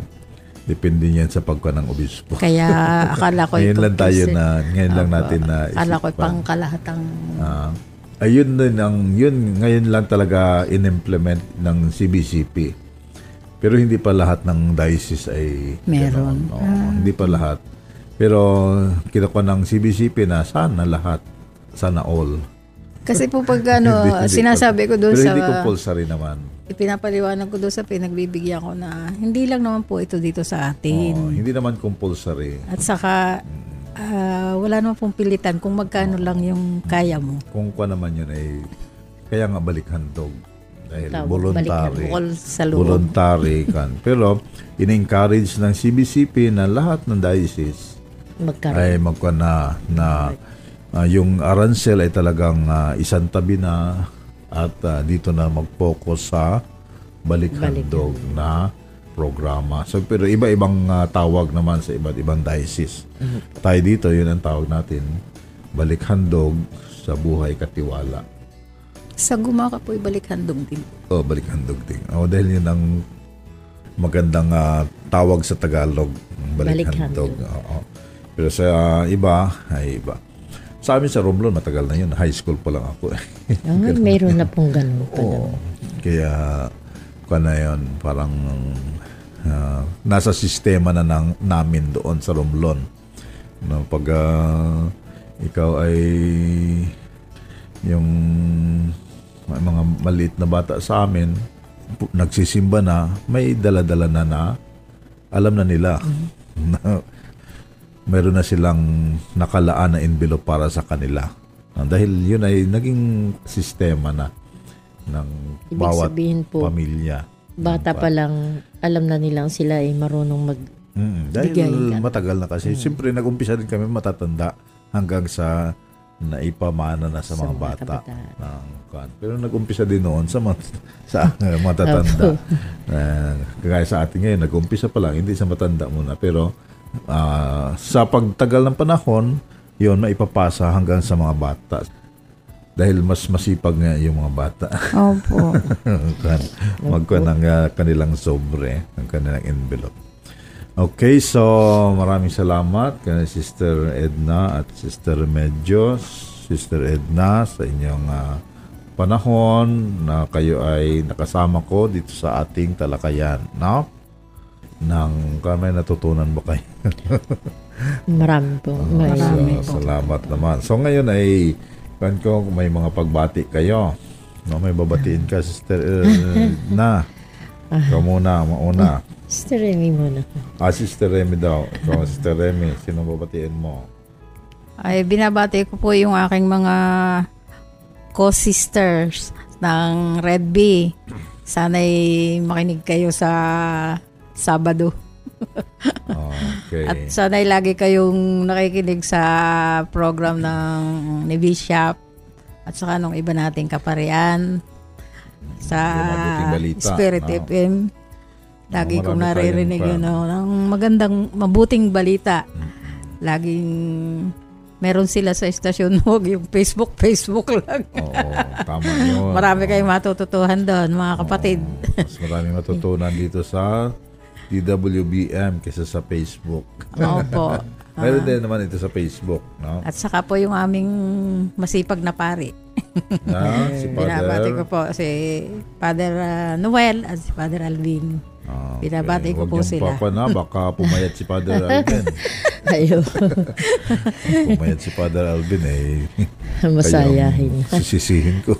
Depende yan sa pagkwan ng obispo. Kaya [laughs] akala ko ngayon ito lang tayo na, ngayon lang natin na Akala ko isipan. pang kalahatang Ah, ayun din ang yun ngayon lang talaga in-implement ng CBCP. Pero hindi pa lahat ng diocese ay Meron. ganon. Oo, Hindi pa lahat. Pero kinukuha ng CBCP na sana lahat, sana all. Kasi po pag ano, Hindi- hindi sinasabi ko doon Pero sa hindi compulsory naman. ipinapaliwanag ko doon sa pinagbibigyan ko na hindi lang naman po ito dito sa atin. hindi naman compulsory. At saka ah, wala naman pong pilitan kung magkano lang yung kaya mo. Kung kwa naman yun ay kaya nga balik handog. Dahil Tawag, voluntary. Sa loob. Voluntary kan. [laughs] Pero in-encourage ng CBCP na lahat ng diocese Magkaroon. ay magka na na ah, yung arancel ay talagang ah, isang tabi na at ah, dito na mag-focus sa balikhandog na programa. So pero iba-ibang ah, tawag naman sa iba't ibang diocese. Tayo dito yun ang tawag natin balikhandog sa buhay katiwala. Sa gumaka po ibalik handog din. Oh, balikhandog din. Oh, dahil yun ang magandang ah, tawag sa Tagalog, balikhandog. Balikhandog. Oo. Pero sa ah, iba, ay iba. Sa amin sa Romblon, matagal na yun. High school pa lang ako. Ah, mayroon na pong ganun pala. Oo. Kaya, kung na yun, parang ah, nasa sistema na ng, namin doon sa Romblon. No, pag ah, ikaw ay yung mga maliit na bata sa amin, nagsisimba na, may dala-dala na na, alam na nila [laughs] na meron na silang nakalaan na envelope para sa kanila. Ah, dahil yun ay naging sistema na ng Ibig bawat sabihin po, pamilya. bata pa lang, alam na nilang sila ay marunong mag... Mm, dahil Bigay ka. matagal na kasi. Siyempre, nag-umpisa din kami matatanda hanggang sa naipamana na sa, Sa mga mga bata. kabataan. ng kan. Pero nag-umpisa din noon sa mat- [laughs] sa uh, matatanda. Uh, kagaya sa atin ngayon, nag-umpisa pa lang, hindi sa matanda muna. Pero ah, sa pagtagal ng panahon, yon maipapasa hanggang sa mga bata. Dahil mas masipag nga yung mga bata. Opo. [laughs] kan, magkuha ng ah, kanilang sobre, ng kanilang envelope. Okay, so maraming salamat kay Sister Edna at Sister Remedios. Sister Edna, sa inyong ah, panahon na kayo ay nakasama ko dito sa ating talakayan. No? Nang kami natutunan ba kayo? [laughs] Marami po. May, Marami So, po. salamat naman. So ngayon ay kan ko may mga pagbati kayo. No, may babatiin ka Sister eh, [laughs] na. Ikaw muna, mauna. Sister Remy muna. Ah, Sister Remy daw. Ikaw, Sister Remy, sino babatiin mo? Ay, binabati ko po yung aking mga co-sisters ng Red Bee. Sana'y makinig kayo sa Sabado. Okay. At sana'y lagi kayong nakikinig sa program ng ni Bishop at saka nung iba nating kaparian sa Spirit no? FM. Lagi Oh, kong naririnig yun, no, ng magandang, mabuting balita. Laging meron sila sa estasyon, huwag yung Facebook, Facebook [laughs] lang. Oo, tama yun. Marami kayong matututuhan doon, mga kapatid. Oo, mas maraming matutunan dito sa DWBM kaysa sa Facebook. Opo. [laughs] Meron din naman ito sa Facebook, no? At saka po yung aming masipag na pari. Na, [laughs] si Binabati ko Father. po si Father uh, Noel at si Father Alvin. Ah, Binabati ko Huwag po sila. papa na, baka pumayat si Father [laughs] Alvin. Ayo. pumayat si Father Alvin, eh. [laughs] Masayahin. Sisisihin ko.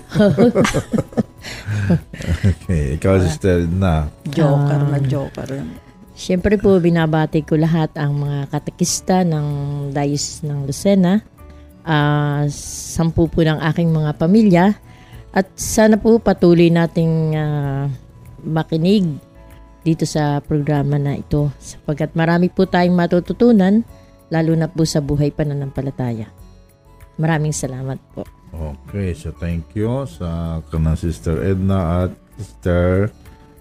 okay, ikaw, Sister na. Joker na joker. Siyempre po, binabati ko lahat ang mga katekista ng Diocese ng Lucena. Ah, sampu po ng aking mga pamilya. At sana po patuloy nating ah, makinig dito sa programa na ito sapagkat marami po tayong matututunan lalo na po sa buhay pananampalataya. Maraming salamat po. Okay, so thank you sa kanang Sister Edna at Sister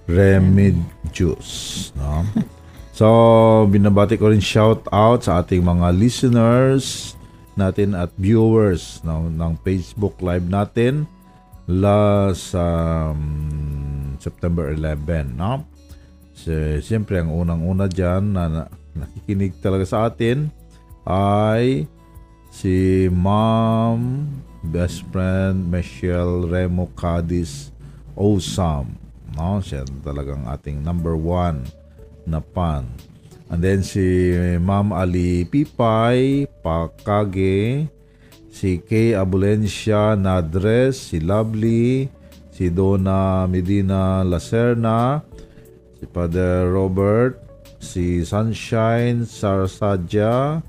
Remedios. No? [laughs] So, binabati ko rin shout out sa ating mga listeners natin at viewers ng, ng Facebook Live natin la sa um, September 11, no? So, siyempre, ang unang-una dyan na, na nakikinig talaga sa atin ay si Ma'am Best Friend Michelle Remo Cadiz Osam. No? Siya talagang ating number one na fan. And then si Ma'am Ali Pipay Pakage, si Kay Abulencia Nadres, si Lovely, si Donna Medina Lacerna, si Father Robert, si Sunshine Sarsadja,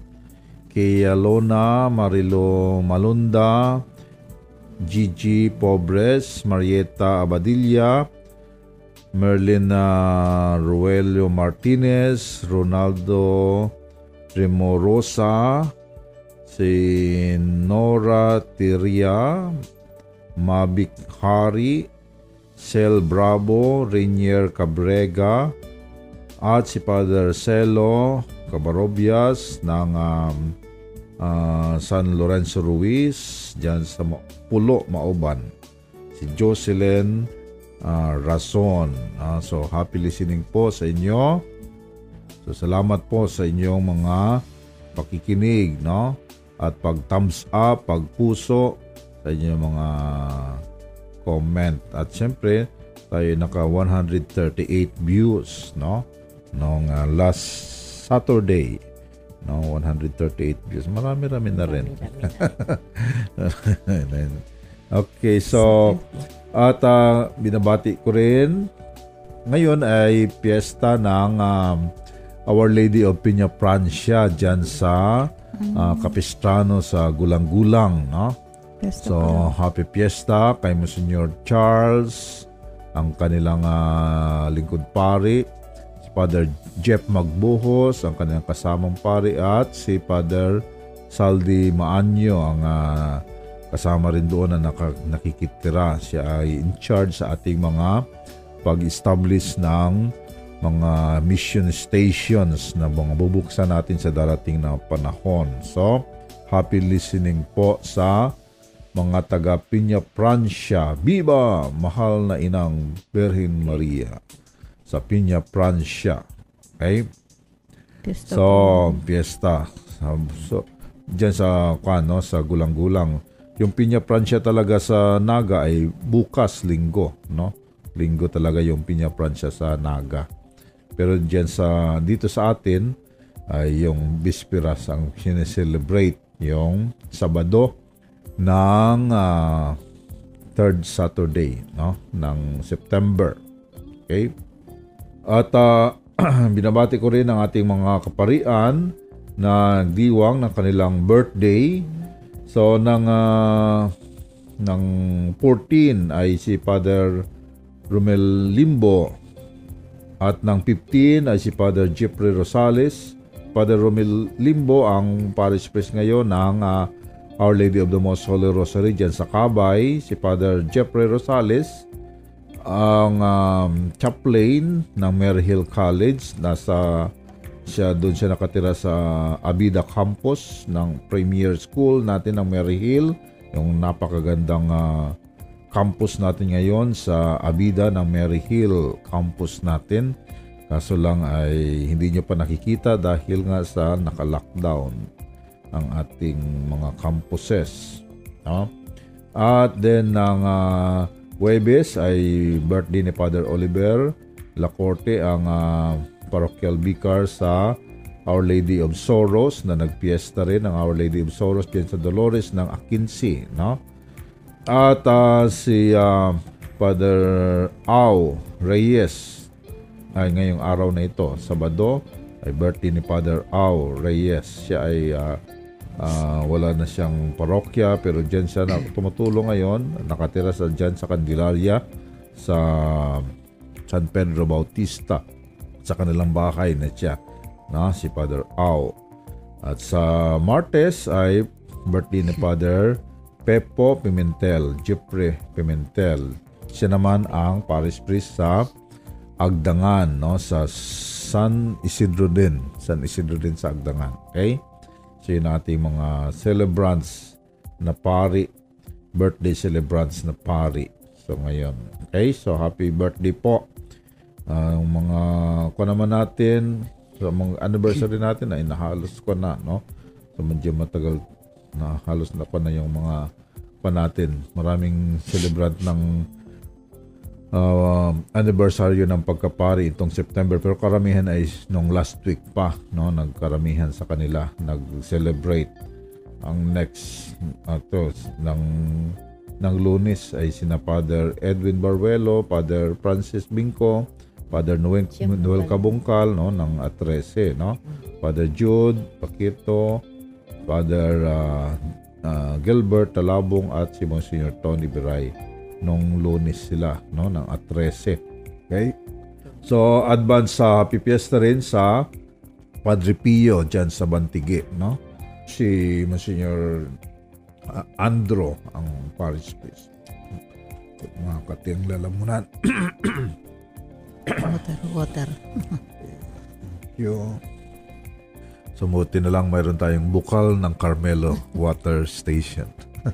kay Lona Marilo Malunda, Gigi Pobres, Marieta Abadilla, Merlin uh, Ruelio Martinez, Ronaldo Tremorosa, si Nora Tiria, Mabik Hari, Sel Bravo, Rainier Cabrega, at si Father Celo Cabarobias ng um, ah, San Lorenzo Ruiz dyan sa Pulo, Mauban. Si Jocelyn ah, Rason. Ah, so, happy listening po sa inyo. So, salamat po sa inyong mga pakikinig, no? At pag thumbs up, pag puso sa inyong mga comment. At syempre, tayo naka 138 views, no? Nung ah, last Saturday, no? 138 views. Marami-rami na rin. [laughs] okay, so at ah, binabati ko rin ngayon ay piyesta ng um, Our Lady of Piña Francia dyan sa ah, Capistrano sa Gulang-Gulang, no? So, pala. happy fiesta kay Monsignor Charles, ang kanilang ah, lingkod pari, si Father Jeff Magbuhos, ang kanilang kasamang pari, at si Father Saldi Maanyo, ang ah, kasama rin doon na naka, nakikitira. Siya ay in charge sa ating mga pag-establish ng mga mission stations na mga bubuksan natin sa darating na panahon. So, happy listening po sa mga taga Piña Francia. Viva! Mahal na inang Birhen Maria sa Piña Francia. Okay? Pesta So, piyesta. So, so diyan sa kano sa gulang-gulang. Yung Piña Francia talaga sa Naga ay bukas linggo, no? Linggo talaga yung Piña Francia sa Naga. Pero diyan sa dito sa atin ay yung Bisperas ang sineselebrate yung Sabado ng ah, third Saturday no ng September. Okay? At ah, [clears throat] binabati ko rin ang ating mga kaparian na diwang ng kanilang birthday. So ng ah, ng 14 ay si Father Romel Limbo at ng 15 ay si Father Jeffrey Rosales. Father Romel Limbo ang parish priest ngayon ng ah, Our Lady of the Most Holy Rosary dyan sa Kabay. Si Father Jeffrey Rosales ang um, chaplain ng Mary Hill College. Nasa siya doon siya nakatira sa Abida campus ng Premier School natin ng Mary Hill. Yung napakagandang ah, campus natin ngayon sa Abida ng Mary Hill campus natin. Kaso lang ay hindi nyo pa nakikita dahil nga sa naka-lockdown ang ating mga campuses. No? At then ng ah, Huwebes ay birthday ni Father Oliver Lacorte ang ah, parochial vicar sa Our Lady of Sorrows na nagpiesta rin ang Our Lady of Sorrows diyan sa Dolores ng Akinsi, no? At ah, si ah, Father Au Reyes ay ngayong araw na ito, Sabado, ay birthday ni Father Au Reyes. Siya ay ah, ah, wala na siyang parokya pero diyan siya na tumutulong ngayon. Nakatira sa diyan sa Candelaria sa San Pedro Bautista sa kanilang bahay na siya na si Father Au. At sa Martes ay birthday ni Father Pepo Pimentel, Jeffrey Pimentel. Siya naman ang parish priest sa Agdangan, no? Sa San Isidro din. San Isidro din sa Agdangan. Okay? So yun ating mga celebrants na pari, birthday celebrants na pari So ngayon. Okay, so happy birthday po. Ang mga ko naman natin sa mga anniversary natin ay nahalos ko na, no? So medyo matagal na halos na pa na yung mga pa natin. Maraming celebrant ng uh, anniversary ng pagkapari itong September pero karamihan ay nung last week pa no nagkaramihan sa kanila nag-celebrate ang next ato ng ng lunes ay sina Father Edwin Barwelo, Father Francis Binco, Father Noel, Noel Kabungkal no ng Atrese no? Father Jude Paquito Father uh, uh, Gilbert Talabong at si Monsignor Tony Biray nung lunes sila no ng Atrese. Okay? So advance sa happy fiesta rin sa Padre Pio dyan sa Bantige no? Si Monsignor uh, Andro ang parish priest. Mga katiang lalamunan [clears throat] Water, water. [laughs] Yo. Sumuti na lang mayroon tayong bukal ng Carmelo Water Station. [laughs]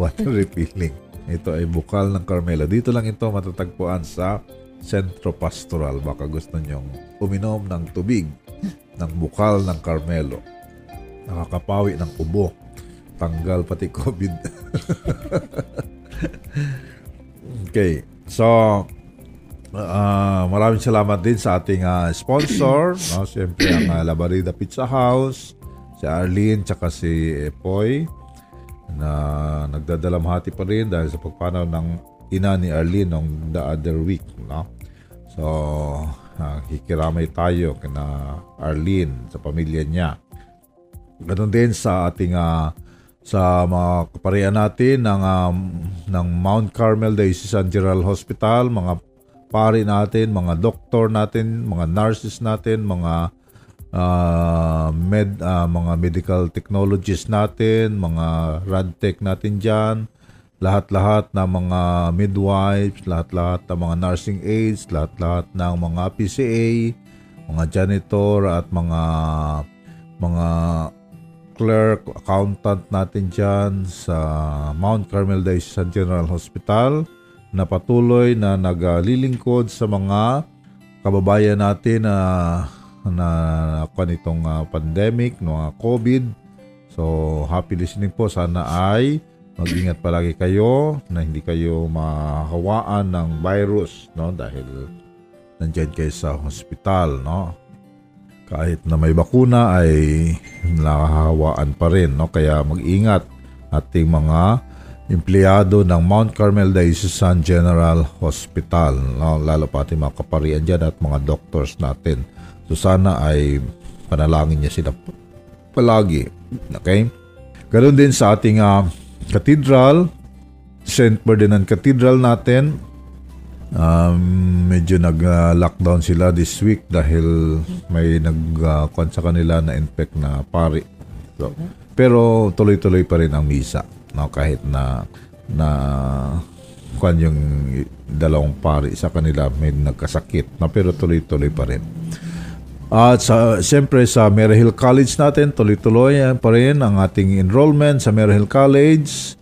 water refilling. Ito ay bukal ng Carmelo. Dito lang ito matatagpuan sa Centro Pastoral. Baka gusto nyong uminom ng tubig ng bukal ng Carmelo. Nakakapawi ng ubo. Tanggal pati COVID. [laughs] okay. So, Ah, maraming salamat din sa ating ah, sponsor, no? Siyempre ang uh, Labarida Pizza House, si Arlene tsaka si Epoy na nagdadalamhati pa rin dahil sa pagpanaw ng ina ni Arlene nung the other week, no? So, uh, kikiramay tayo kina Arlene sa pamilya niya. Ganon din sa ating uh, sa mga kaparian natin ng um, ng Mount Carmel Diocesan General Hospital, mga pari natin, mga doktor natin, mga nurses natin, mga uh, med uh, mga medical technologists natin, mga radtech natin diyan, lahat-lahat ng mga midwives, lahat-lahat ng mga nursing aides, lahat-lahat ng mga PCA, mga janitor at mga mga clerk, accountant natin dyan sa Mount Carmel Diocesan General Hospital na patuloy na naglilingkod sa mga kababayan natin na na kung itong uh, pandemic, no, uh, COVID. So, happy listening po. Sana ay mag-ingat palagi kayo na hindi kayo mahawaan ng virus, no, dahil nandiyan kayo sa hospital, no. Kahit na may bakuna ay nakahawaan pa rin, no. Kaya mag-ingat ating mga empleyado ng Mount Carmel Diocesan General Hospital. Lalo pa ating mga kaparian dyan at mga doctors natin. So sana ay panalangin niya sila palagi. Okay? Ganon din sa ating uh, cathedral, St. Ferdinand Cathedral natin. Um, medyo nag-lockdown sila this week dahil may nag uh, sa kanila na infect na pari. So, pero tuloy-tuloy pa rin ang misa no kahit na na kwan yung dalawang pari sa kanila may nagkasakit no pero tuloy-tuloy pa rin. At sa siyempre sa Maryhill College natin tuloy-tuloy pa rin ang ating enrollment sa Maryhill College.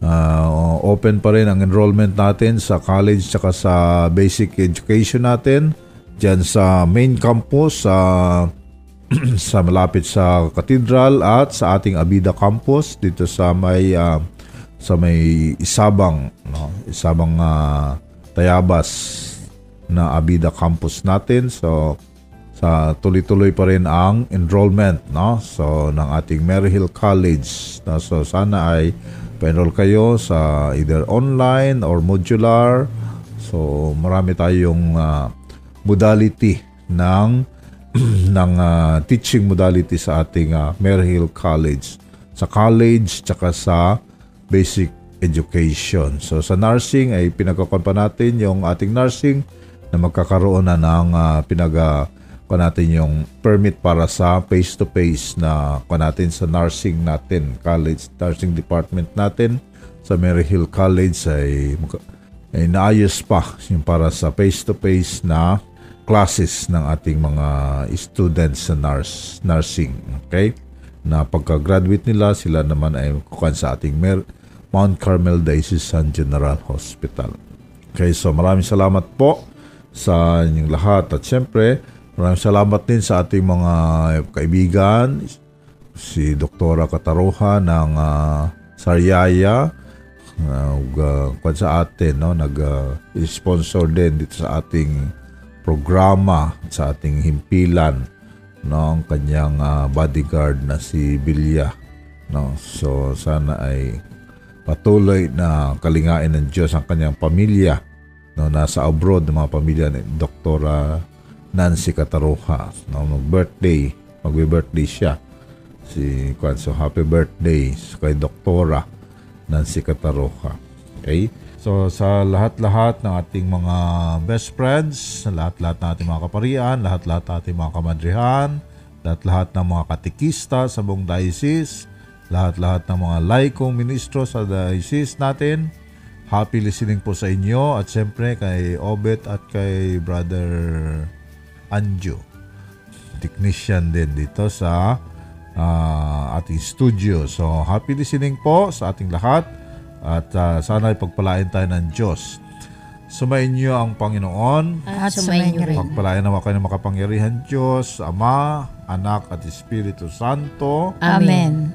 Uh, open pa rin ang enrollment natin sa college tsaka sa basic education natin diyan sa main campus sa [clears throat] sa malapit sa cathedral at sa ating Abida campus dito sa may uh, sa may Isabang no? Isabang uh, Tayabas na Abida campus natin. So sa tuloy-tuloy pa rin ang enrollment no? So ng ating Maryhill College. No? so sana ay pa-enroll kayo sa either online or modular. So marami tayong uh, modality ng [clears throat] ng uh, teaching modality sa ating uh, Maryhill College. Sa college tsaka sa basic education. So sa nursing ay pinagkakon pa natin yung ating nursing na magkakaroon na ng uh, pinaga ko natin yung permit para sa face-to-face na ko natin sa nursing natin, college nursing department natin sa Maryhill College ay, ay naayos pa yung para sa face-to-face na classes ng ating mga students sa nurse, nursing. Okay? Na pagka-graduate nila, sila naman ay kukan sa ating Mer- Mount Carmel Diocesan General Hospital. Okay, so maraming salamat po sa inyong lahat. At syempre, maraming salamat din sa ating mga kaibigan, si Doktora Kataroha ng ah, Sariaya, nag uh, sa atin no nag-sponsor din dito sa ating programa sa ating himpilan ang kanyang ah, bodyguard na si Bilya no? So sana ay patuloy na kalingain ng Diyos ang kanyang pamilya no? Nasa abroad ng mga pamilya ni Doktora Nancy Kataroha no? Birthday magbe-birthday siya. Si Kwan so happy birthday kay Doktora Nancy Kataroha okay so sa lahat-lahat ng ating mga best friends lahat-lahat ng ating mga kaparian lahat-lahat ng ating mga kamadrihan lahat-lahat ng mga katikista sa buong diocese lahat-lahat ng mga laikong ministro sa diocese natin happy listening po sa inyo at siyempre kay Obet at kay Brother Anjo technician din dito sa ah, ating studio. So, happy listening po sa ating lahat at ah, sana ipagpalain tayo ng Diyos. Sumayin niyo ang Panginoon. At sumayin niyo rin. Pagpalain naman kayo ng makapangyarihan Diyos, Ama, Anak at Espiritu Santo. Amen.